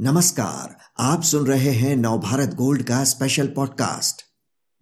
नमस्कार, आप सुन रहे हैं नवभारत गोल्ड का स्पेशल पॉडकास्ट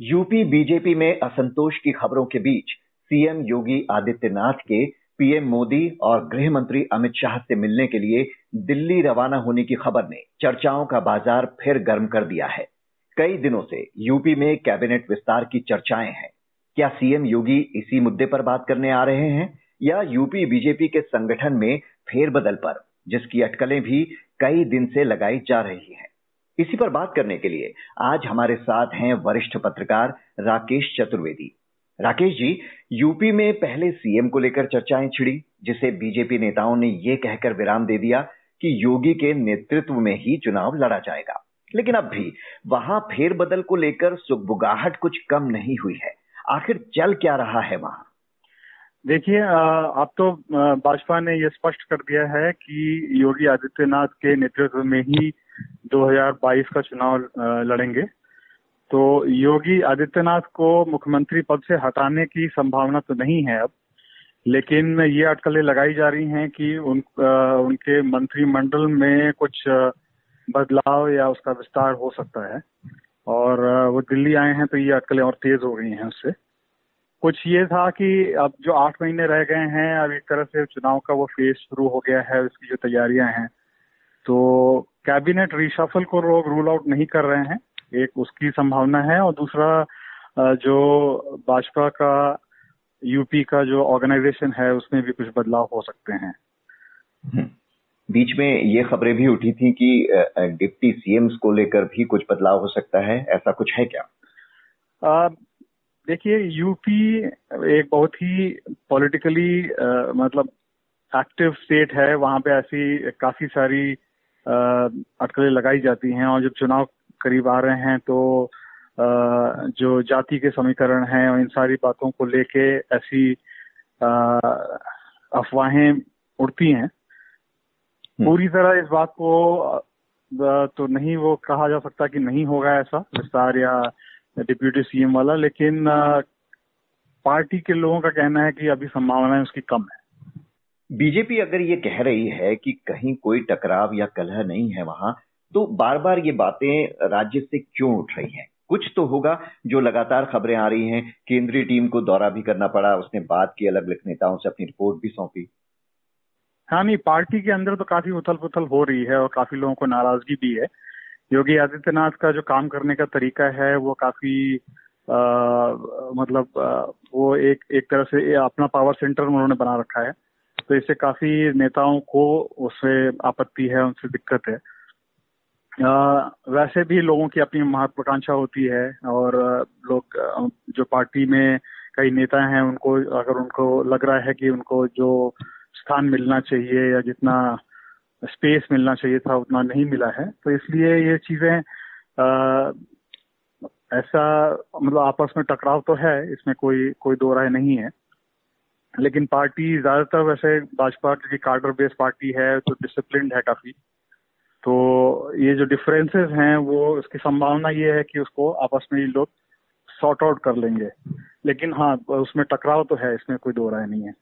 यूपी बीजेपी में असंतोष की खबरों के बीच सीएम योगी आदित्यनाथ के पीएम मोदी और गृह मंत्री अमित शाह से मिलने के लिए दिल्ली रवाना होने की खबर ने चर्चाओं का बाज़ार फिर गर्म कर दिया है। कई दिनों से यूपी में कैबिनेट विस्तार की चर्चाएँ हैं। क्या सीएम योगी इसी मुद्दे पर बात करने आ रहे हैं या यूपी बीजेपी के संगठन में फेरबदल पर? जिसकी अटकलें भी कई दिन से लगाई जा रही हैं। इसी पर बात करने के लिए आज हमारे साथ हैं वरिष्ठ पत्रकार राकेश चतुर्वेदी। राकेश जी यूपी में पहले सीएम को लेकर चर्चाएँ छिड़ी, जिसे बीजेपी नेताओं ने ये कहकर विराम दे दिया कि योगी के नेतृत्व में ही चुनाव लड़ा जाएगा। लेकिन अब भी वहाँ फेरबदल को लेकर सुगबुगाहट कुछ कम नहीं हुई है। आखिर चल क्या रहा है वहाँ? देखिए अब तो भाजपा ने यह स्पष्ट कर दिया है कि योगी आदित्यनाथ के नेतृत्व में ही 2022 का चुनाव लड़ेंगे। तो योगी आदित्यनाथ को मुख्यमंत्री पद से हटाने की संभावना तो नहीं है अब, लेकिन ये अटकलें लगाई जा रही हैं कि उन उनके मंत्रिमंडल में कुछ बदलाव या उसका विस्तार हो सकता है। और वो दिल्ली आए हैं तो ये अटकलें और तेज हो गई हैं उससे। कुछ ये था कि अब जो आठ महीने रह गए हैं अब एक तरह से चुनाव का वो फ़ेज़ शुरू हो गया है उसकी जो तैयारियाँ हैं। तो कैबिनेट रिशफल को लोग रूल आउट नहीं कर रहे हैं एक उसकी संभावना है। और दूसरा जो भाजपा का यूपी का जो ऑर्गेनाइजेशन है उसमें भी कुछ बदलाव हो सकते हैं। हम्म। बीच में ये खबरें भी उठी थी कि डिप्टी सीएम्स को लेकर भी कुछ बदलाव हो सकता है ऐसा कुछ है क्या? देखिए यूपी एक बहुत ही पॉलिटिकली मतलब एक्टिव स्टेट है वहाँ पे ऐसी काफ़ी सारी अटकलें लगाई जाती हैं और जब चुनाव करीब आ रहे हैं तो आ, जो जाति के समीकरण हैं और इन सारी बातों को लेके ऐसी अफवाहें उड़ती हैं हम्म। पूरी तरह इस बात को तो नहीं वो कहा जा सकता कि नहीं होगा ऐसा विस्तार या डिप्यूटी सीएम वाला लेकिन पार्टी के लोगों का कहना है कि अभी संभावनाएँ उसकी कम है। बीजेपी अगर ये कह रही है कि कहीं कोई टकराव या कलह नहीं है वहाँ तो बार बार ये बातें राज्य से क्यों उठ रही हैं? कुछ तो होगा जो लगातार खबरें आ रही हैं केंद्रीय टीम को दौरा भी करना पड़ा उसने बात की अलग अलग नेताओं से अपनी रिपोर्ट भी सौंपी। हाँ नहीं पार्टी के अंदर तो काफ़ी उथल पुथल हो रही है और काफ़ी लोगों को नाराज़गी भी है। योगी आदित्यनाथ का जो काम करने का तरीका है वो काफ़ी आ, मतलब आ, वो एक एक तरह से अपना पावर सेंटर उन्होंने बना रखा है। तो इससे काफ़ी नेताओं को उससे आपत्ति है उनसे दिक्कत है। आ, वैसे भी लोगों की अपनी महत्वाकांक्षा होती है और लोग जो पार्टी में कई नेता हैं उनको अगर उनको लग रहा है कि उनको जो स्थान मिलना चाहिए या जितना स्पेस मिलना चाहिए था, उतना नहीं मिला है। तो इसलिए ये चीज़ें ऐसा मतलब आपस में टकराव तो है, इसमें कोई कोई दो राय नहीं है। लेकिन पार्टी ज़्यादातर वैसे भाजपा की कार्डर बेस्ड पार्टी है तो डिसिप्लिन है काफ़ी। तो ये जो डिफरेंसेस हैं, वो उसकी संभावना ये है कि उसको आपस में ये लोग सॉर्ट आउट कर लेंगे। लेकिन हाँ उसमें टकराव तो है, इसमें कोई दो राय नहीं है।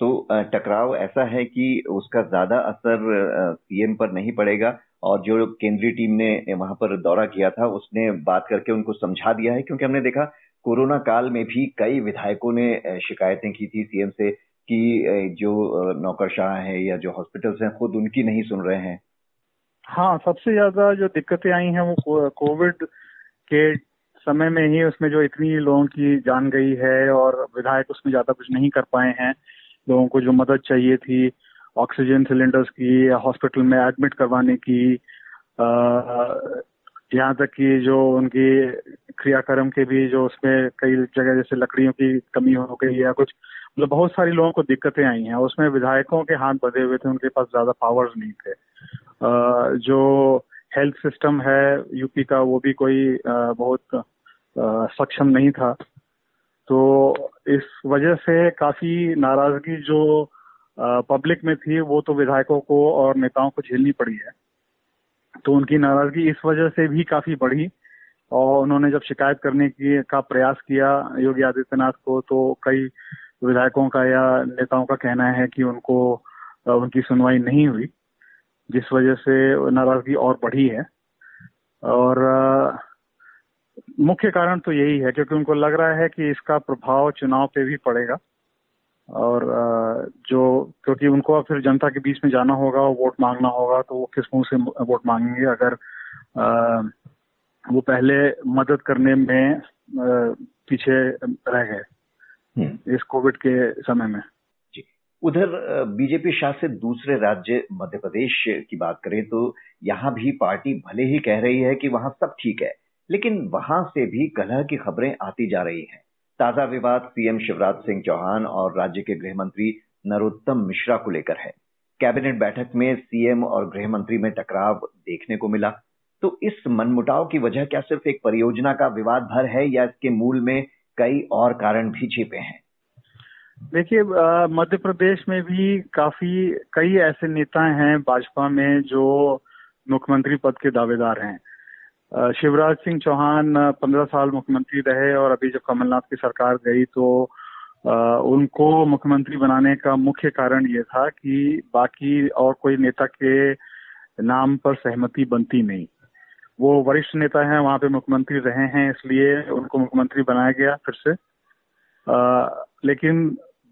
तो टकराव ऐसा है कि उसका ज़्यादा असर सीएम पर नहीं पड़ेगा और जो केंद्रीय टीम ने वहाँ पर दौरा किया था, उसने बात करके उनको समझा दिया है। क्योंकि हमने देखा, कोरोना काल में भी कई विधायकों ने शिकायतें की थी सीएम से कि जो नौकरशाह है या जो हॉस्पिटल्स हैं, खुद उनकी नहीं सुन रहे हैं। हाँ सबसे ज़्यादा जो दिक्कतें आई हैं वो कोविड के समय में ही उसमें जो इतनी लोगों की जान गई है और विधायक उसमें ज़्यादा कुछ नहीं कर पाए हैं। लोगों को जो मदद चाहिए थी ऑक्सीजन सिलेंडर्स की या हॉस्पिटल में एडमिट करवाने की यहाँ तक कि जो उनकी क्रियाक्रम के भी जो उसमें कई जगह जैसे लकड़ियों की कमी हो गई या कुछ मतलब बहुत सारी लोगों को दिक्कतें आई हैं। उसमें विधायकों के हाथ बधे हुए थे, उनके पास ज़्यादा पावर्स नहीं थे। जो हेल्थ सिस्टम है यूपी का, वो भी कोई बहुत सक्षम नहीं था। तो इस वजह से काफ़ी नाराज़गी जो पब्लिक में थी, वो तो विधायकों को और नेताओं को झेलनी पड़ी है। तो उनकी नाराज़गी इस वजह से भी काफ़ी बढ़ी और उन्होंने जब शिकायत करने की, का प्रयास किया योगी आदित्यनाथ को तो कई विधायकों का या नेताओं का कहना है कि उनको उनकी सुनवाई नहीं हुई, जिस वजह से नाराज़गी और बढ़ी है। और मुख्य कारण तो यही है क्योंकि उनको लग रहा है कि इसका प्रभाव चुनाव पे भी पड़ेगा। और जो क्योंकि उनको अब फिर जनता के बीच में जाना होगा और वोट मांगना होगा तो वो किस मुँह से वोट मांगेंगे? अगर वो पहले मदद करने में पीछे रह गए हम्म। इस कोविड के समय में। जी। उधर बीजेपी शासित दूसरे राज्य मध्य प्रदेश की बात करें तो यहाँ भी पार्टी भले ही कह रही है कि वहाँ सब ठीक है लेकिन वहाँ से भी कलह की खबरें आती जा रही हैं। ताज़ा विवाद सीएम शिवराज सिंह चौहान और राज्य के गृह मंत्री नरोत्तम मिश्रा को लेकर है। कैबिनेट बैठक में सीएम और गृह मंत्री में टकराव देखने को मिला। तो इस मनमुटाव की वजह क्या सिर्फ़ एक परियोजना का विवाद भर है या इसके मूल में कई और कारण भी छिपे हैं? देखिए मध्य प्रदेश में भी काफ़ी, कई ऐसे नेता हैं भाजपा में जो मुख्यमंत्री पद के दावेदार हैं। शिवराज सिंह चौहान पंद्रह साल मुख्यमंत्री रहे और अभी जब कमलनाथ की सरकार गई तो उनको मुख्यमंत्री बनाने का मुख्य कारण ये था कि बाकी और कोई नेता के नाम पर सहमति बनती नहीं। वो वरिष्ठ नेता हैं वहाँ पे मुख्यमंत्री रहे हैं इसलिए उनको मुख्यमंत्री बनाया गया फिर से। आ, लेकिन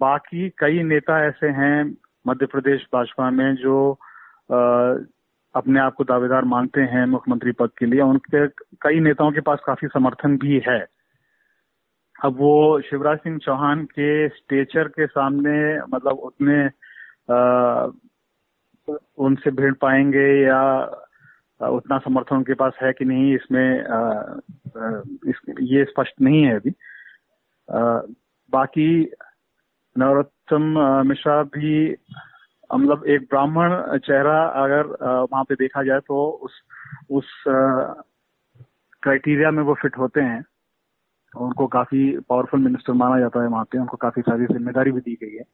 बाकी कई नेता ऐसे हैं मध्य प्रदेश भाजपा में जो अपने आप को दावेदार मानते हैं मुख्यमंत्री पद के लिए। उनके कई नेताओं के पास काफ़ी समर्थन भी है। अब वो शिवराज सिंह चौहान के स्टेचर के सामने मतलब उतने आ, उनसे भिड़ पाएँगे या उतना समर्थन उनके पास है कि नहीं इसमें आ, इस, ये स्पष्ट नहीं है अभी। बाकी नवरत्न मिश्रा भी मतलब एक ब्राह्मण चेहरा अगर वहाँ पे देखा जाए तो उस उस क्राइटेरिया में वो फिट होते हैं। उनको काफ़ी पावरफुल मिनिस्टर माना जाता है वहाँ पे। उनको काफ़ी सारी ज़िम्मेदारी भी दी गई है।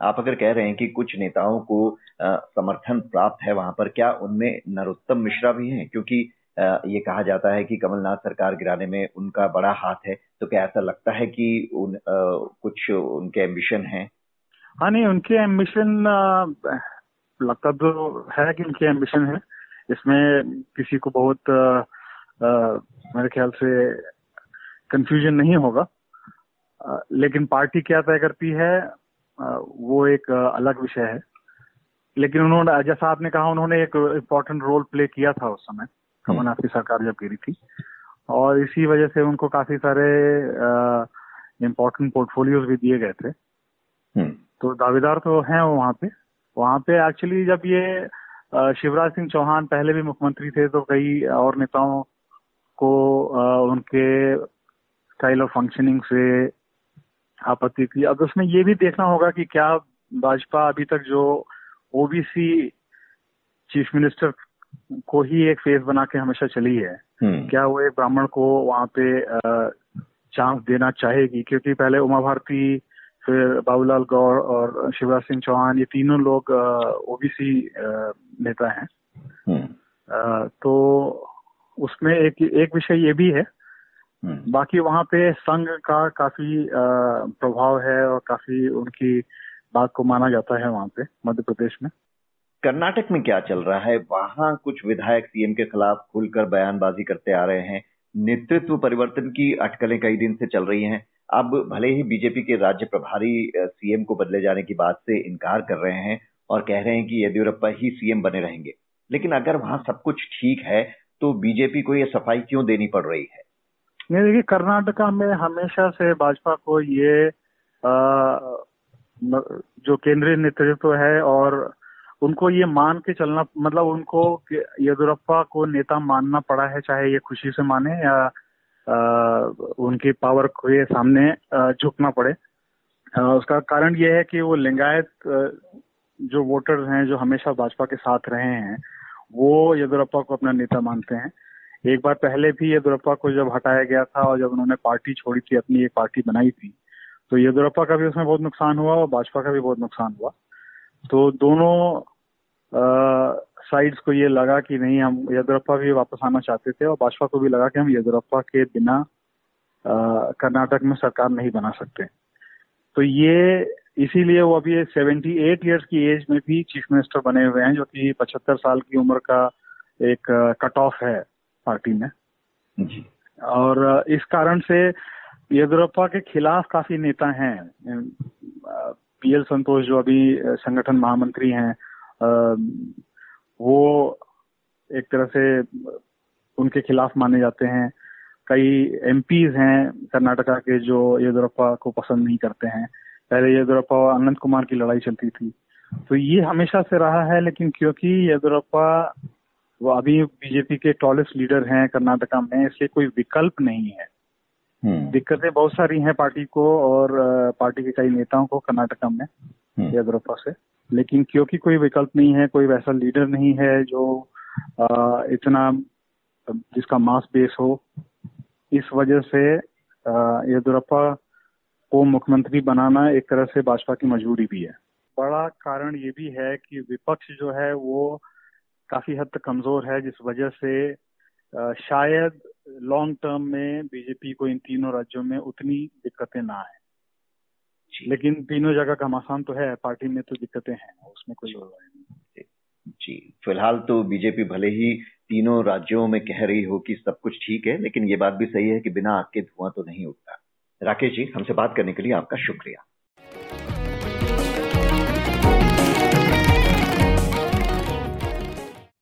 आप अगर कह रहे हैं कि कुछ नेताओं को आ, समर्थन प्राप्त है वहाँ पर क्या उनमें नरोत्तम मिश्रा भी हैं? क्योंकि आ, ये कहा जाता है कि कमलनाथ सरकार गिराने में उनका बड़ा हाथ है। तो क्या ऐसा लगता है कि उन आ, कुछ उनके एम्बिशन हैं? हाँ नहीं उनके एम्बिशन लगता तो है कि उनके एम्बिशन है। इसमें किसी को बहुत आ, मेरे ख्याल से कंफ्यूजन नहीं होगा। आ, लेकिन पार्टी क्या तय करती है आ, वो एक अलग विषय है। लेकिन उन्होंने जैसा आपने कहा उन्होंने एक इम्पोर्टेंट रोल प्ले किया था उस समय कमलनाथ की सरकार जब गिरी थी। और इसी वजह से उनको काफ़ी सारे इम्पोर्टेंट पोर्टफोलियोज भी दिए गए थे। तो दावेदार तो हैं वो वहाँ पे। वहाँ पे एक्चुअली जब ये शिवराज सिंह चौहान पहले भी मुख्यमंत्री थे तो कई और नेताओं को उनके स्टाइल ऑफ़ फंक्शनिंग से आपत्ति थी अब उसमें ये भी देखना होगा कि क्या भाजपा अभी तक जो ओबीसी चीफ मिनिस्टर को ही एक फेस बना के हमेशा चली है। हम्म। क्या वो एक ब्राह्मण को वहाँ पे चांस देना चाहेगी? क्योंकि पहले उमा भारती फिर बाबूलाल गौर और शिवराज सिंह चौहान ये तीनों लोग ओबीसी नेता हैं। हम्म। तो उसमें एक एक विषय ये भी है। हम्म। बाकी वहाँ पे संघ का काफ़ी प्रभाव है और काफ़ी उनकी बात को माना जाता है वहाँ पे मध्य प्रदेश में। कर्नाटक में क्या चल रहा है? वहाँ कुछ विधायक सीएम के खिलाफ खुलकर बयानबाजी करते आ रहे हैं। नेतृत्व परिवर्तन की अटकलें कई दिन से चल रही हैं। अब भले ही बीजेपी के राज्य प्रभारी सीएम को बदले जाने की बात से इनकार कर रहे हैं और कह रहे हैं कि येदियुरप्पा ही सीएम बने रहेंगे लेकिन अगर वहाँ सब कुछ ठीक है तो बीजेपी को ये सफ़ाई क्यों देनी पड़ रही है? नहीं देखिए कर्नाटका में हमेशा से भाजपा को ये आ, जो केंद्रीय नेतृत्व है और उनको ये मान के चलना मतलब उनको येदुरप्पा को नेता मानना पड़ा है चाहे ये खुशी से माने या उनकी पावर को सामने झुकना पड़े। उसका कारण ये है कि वो लिंगायत जो वोटर्स हैं, जो हमेशा भाजपा के साथ रहे हैं, वो येदुरप्पा को अपना नेता मानते हैं। एक बार पहले भी येदुरप्पा को जब हटाया गया था और जब उन्होंने पार्टी छोड़ी थी, अपनी एक पार्टी बनाई थी तो येदुरप्पा का भी उसमें बहुत नुकसान हुआ और भाजपा का भी बहुत नुकसान हुआ। तो दोनों साइड्स को ये लगा कि नहीं हम येदुरप्पा भी वापस आना चाहते थे और भाजपा को भी लगा कि हम येदुरप्पा के बिना कर्नाटक में सरकार नहीं बना सकते। तो ये इसीलिए वो अभी 78 इयर्स की एज में भी चीफ मिनिस्टर बने हुए हैं जो कि 75 साल की उम्र का एक कट ऑफ़ है पार्टी में। जी। और इस कारण से येदुरप्पा के खिलाफ काफ़ी नेता हैं। पीएल संतोष जो अभी संगठन महामंत्री हैं वो एक तरह से उनके खिलाफ माने जाते हैं। कई एमपीज हैं कर्नाटका के जो येदुरप्पा को पसंद नहीं करते हैं। पहले येदुरप्पा और अनंत कुमार की लड़ाई चलती थी। तो ये हमेशा से रहा है लेकिन क्योंकि येदुरप्पा वो अभी बीजेपी के टॉलेस्ट लीडर हैं कर्नाटका में इसलिए कोई विकल्प नहीं है। हम्म। दिक्कतें बहुत सारी हैं पार्टी को और पार्टी के कई नेताओं को कर्नाटका में हम्म। येदुरप्पा से। लेकिन क्योंकि कोई विकल्प नहीं है कोई वैसा लीडर नहीं है जो आ, इतना जिसका मास बेस हो इस वजह से येदुरप्पा को मुख्यमंत्री बनाना एक तरह से भाजपा की मजबूरी भी है। बड़ा कारण ये भी है कि विपक्ष जो है वो काफ़ी हद तक कमज़ोर है जिस वजह से शायद लॉन्ग टर्म में बीजेपी को इन तीनों राज्यों में उतनी दिक्कतें ना आए। लेकिन तीनों जगह का मसान तो है पार्टी में तो दिक्कतें हैं उसमें कोई नहीं। जी फ़िलहाल तो बीजेपी भले ही तीनों राज्यों में कह रही हो कि सब कुछ ठीक है लेकिन ये बात भी सही है कि बिना आग के धुआँ तो नहीं उठता। राकेश जी हमसे बात करने के लिए आपका शुक्रिया।